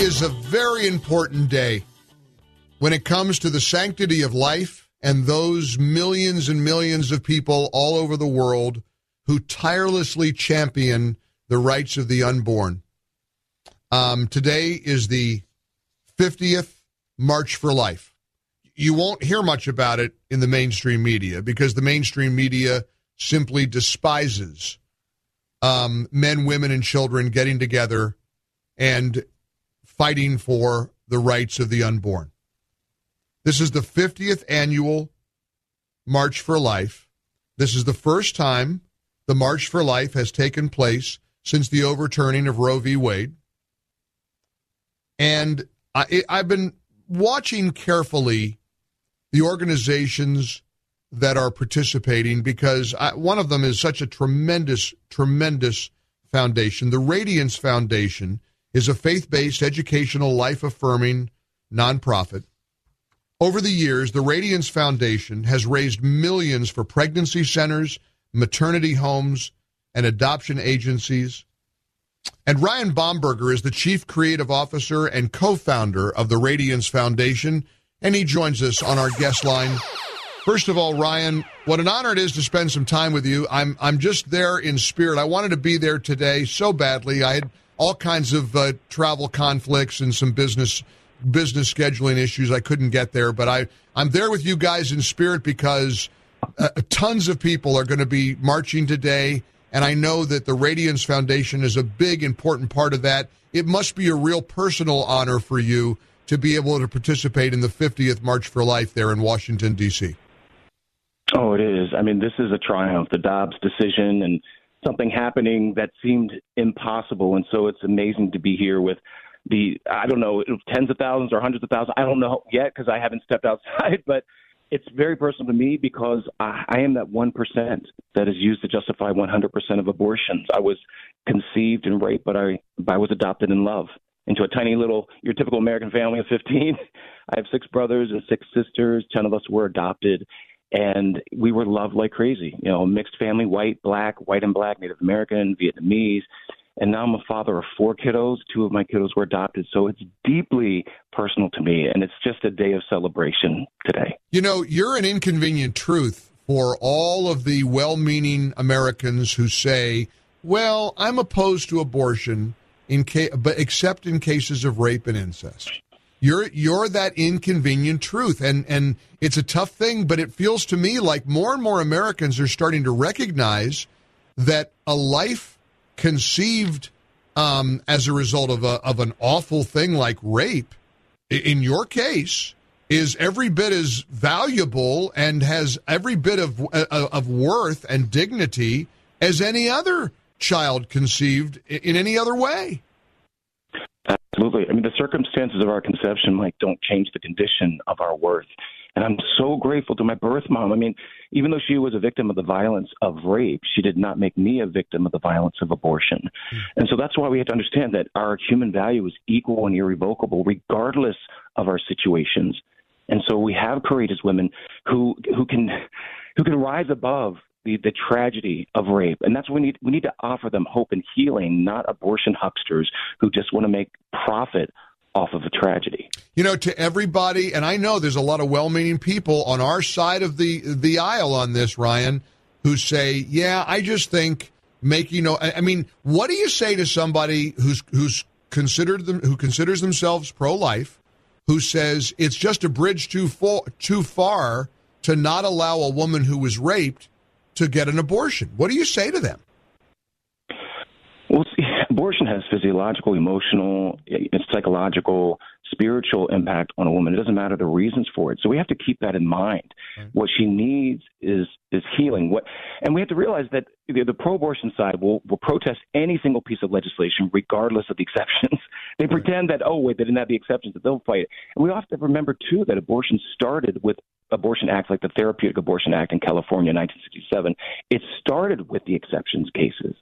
Is a very important day when it comes to the sanctity of life and those millions and millions of people all over the world who tirelessly champion the rights of the unborn. Um, today is the 50th March for Life. You won't hear much about it in the mainstream media because the mainstream media simply despises um, men, women, and children getting together and fighting for the rights of the unborn. This is the 50th annual March for Life. This is the first time the March for Life has taken place since the overturning of Roe v. Wade. And I, I've been watching carefully the organizations that are participating because I, one of them is such a tremendous, tremendous foundation. The Radiance Foundation is a faith based, educational, life affirming nonprofit. Over the years, the Radiance Foundation has raised millions for pregnancy centers, maternity homes, and adoption agencies. And Ryan Bomberger is the chief creative officer and co founder of the Radiance Foundation, and he joins us on our guest line. First of all, Ryan, what an honor it is to spend some time with you. I'm I'm just there in spirit. I wanted to be there today so badly. I had all kinds of uh, travel conflicts and some business business scheduling issues. I couldn't get there, but I I'm there with you guys in spirit because uh, tons of people are going to be marching today, and I know that the Radiance Foundation is a big important part of that. It must be a real personal honor for you to be able to participate in the 50th March for Life there in Washington D.C. Oh, it is. I mean, this is a triumph. The Dobbs decision and something happening that seemed impossible. And so it's amazing to be here with the, I don't know, tens of thousands or hundreds of thousands. I don't know yet because I haven't stepped outside, but it's very personal to me because I, I am that 1% that is used to justify 100% of abortions. I was conceived and raped, but I, I was adopted in love into a tiny little, your typical American family of 15. I have six brothers and six sisters. 10 of us were adopted and we were loved like crazy. You know, mixed family, white, black, white and black, Native American, Vietnamese. And now I'm a father of four kiddos. Two of my kiddos were adopted. So it's deeply personal to me. And it's just a day of celebration today. You know, you're an inconvenient truth for all of the well meaning Americans who say, well, I'm opposed to abortion, in ca- but except in cases of rape and incest. You're you're that inconvenient truth, and and it's a tough thing, but it feels to me like more and more Americans are starting to recognize that a life conceived um, as a result of a of an awful thing like rape, in your case, is every bit as valuable and has every bit of uh, of worth and dignity as any other child conceived in any other way. Absolutely. I mean, the circumstances of our conception, Mike, don't change the condition of our worth. And I'm so grateful to my birth mom. I mean, even though she was a victim of the violence of rape, she did not make me a victim of the violence of abortion. Mm. And so that's why we have to understand that our human value is equal and irrevocable, regardless of our situations. And so we have courageous women who who can who can rise above the, the tragedy of rape. And that's what we need. We need to offer them hope and healing, not abortion hucksters who just want to make profit off of a tragedy. You know, to everybody, and I know there's a lot of well-meaning people on our side of the the aisle on this, Ryan, who say, "Yeah, I just think making you know, I mean, what do you say to somebody who's who's considered them who considers themselves pro-life, who says it's just a bridge too far too far to not allow a woman who was raped to get an abortion. What do you say to them? Well, abortion has physiological, emotional, psychological spiritual impact on a woman. It doesn't matter the reasons for it. So we have to keep that in mind. Right. What she needs is is healing. What, and we have to realize that the, the pro-abortion side will will protest any single piece of legislation, regardless of the exceptions. they right. pretend that oh wait, they didn't have the exceptions, that they'll fight it. And we have to remember too that abortion started with abortion acts like the Therapeutic Abortion Act in California in 1967. It started with the exceptions cases.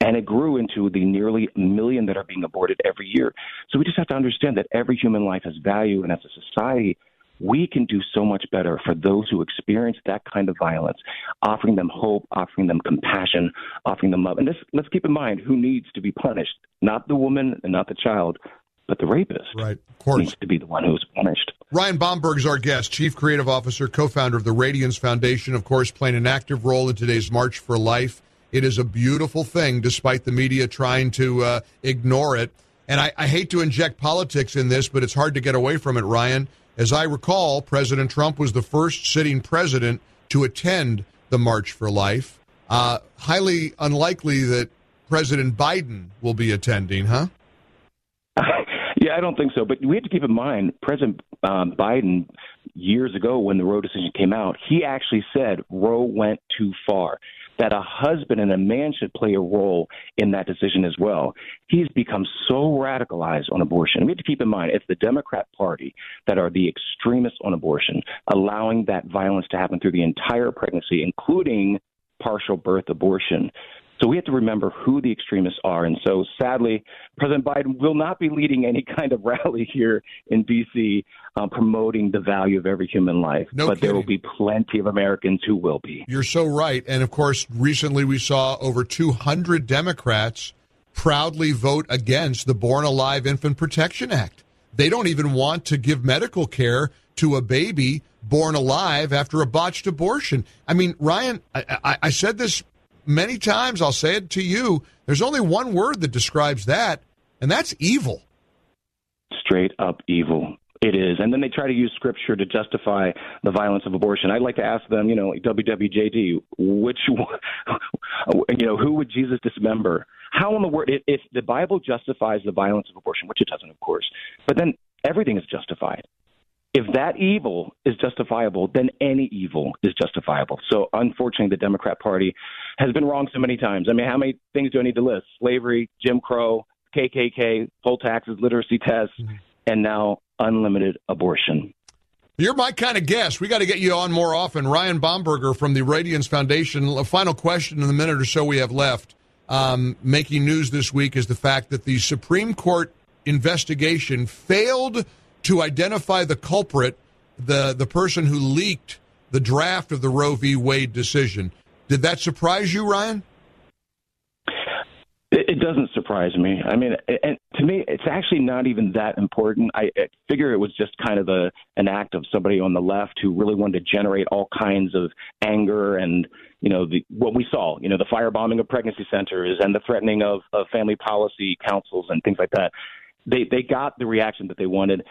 And it grew into the nearly million that are being aborted every year. So we just have to understand that every human life has value, and as a society, we can do so much better for those who experience that kind of violence, offering them hope, offering them compassion, offering them love. And this, let's keep in mind who needs to be punished, not the woman and not the child, but the rapist. Right, of course. Needs to be the one who's punished. Ryan Bomberg is our guest, Chief Creative Officer, co founder of the Radiance Foundation, of course, playing an active role in today's March for Life. It is a beautiful thing, despite the media trying to uh, ignore it. And I, I hate to inject politics in this, but it's hard to get away from it, Ryan. As I recall, President Trump was the first sitting president to attend the March for Life. Uh, highly unlikely that President Biden will be attending, huh? I don't think so. But we have to keep in mind, President um, Biden, years ago when the Roe decision came out, he actually said Roe went too far that a husband and a man should play a role in that decision as well. He's become so radicalized on abortion. We have to keep in mind it's the Democrat Party that are the extremists on abortion, allowing that violence to happen through the entire pregnancy, including partial birth abortion. So we have to remember who the extremists are. And so sadly, President Biden will not be leading any kind of rally here in D.C. Uh, promoting the value of every human life. No but kidding. there will be plenty of Americans who will be. You're so right. And of course, recently we saw over 200 Democrats proudly vote against the Born Alive Infant Protection Act. They don't even want to give medical care to a baby born alive after a botched abortion. I mean, Ryan, I, I, I said this many times. I'll say it to you. There's only one word that describes that, and that's evil. Straight up evil. It is. And then they try to use scripture to justify the violence of abortion. I'd like to ask them, you know, WWJD, which, you know, who would Jesus dismember? How in the world, if the Bible justifies the violence of abortion, which it doesn't, of course, but then everything is justified if that evil is justifiable, then any evil is justifiable. So, unfortunately, the Democrat Party has been wrong so many times. I mean, how many things do I need to list? Slavery, Jim Crow, KKK, poll taxes, literacy tests, mm-hmm. and now unlimited abortion. You're my kind of guest. We got to get you on more often. Ryan Bomberger from the Radiance Foundation. A final question in the minute or so we have left. Um, making news this week is the fact that the Supreme Court investigation failed to identify the culprit, the the person who leaked the draft of the Roe v. Wade decision. Did that surprise you, Ryan? It doesn't surprise me. I mean, and to me, it's actually not even that important. I, figure it was just kind of a an act of somebody on the left who really wanted to generate all kinds of anger and you know the what we saw, you know, the firebombing of pregnancy centers and the threatening of, of family policy councils and things like that they they got the reaction that they wanted.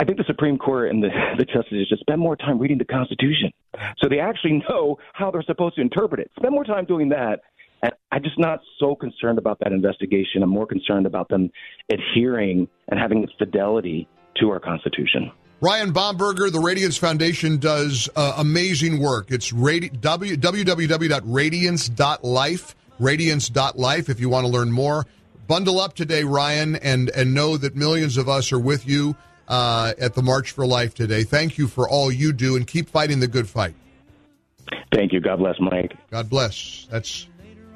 I think the Supreme Court and the the justices should spend more time reading the Constitution, so they actually know how they're supposed to interpret it. Spend more time doing that. And I'm just not so concerned about that investigation. I'm more concerned about them adhering and having fidelity to our Constitution. Ryan Bomberger, the Radiance Foundation does uh, amazing work. It's radi- www.radiance.life, radiance.life if you want to learn more bundle up today, Ryan, and and know that millions of us are with you uh, at the March for Life today. Thank you for all you do, and keep fighting the good fight. Thank you. God bless, Mike. God bless. That's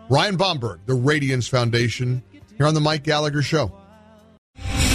Ryan Bomberg, the Radiance Foundation, here on the Mike Gallagher Show.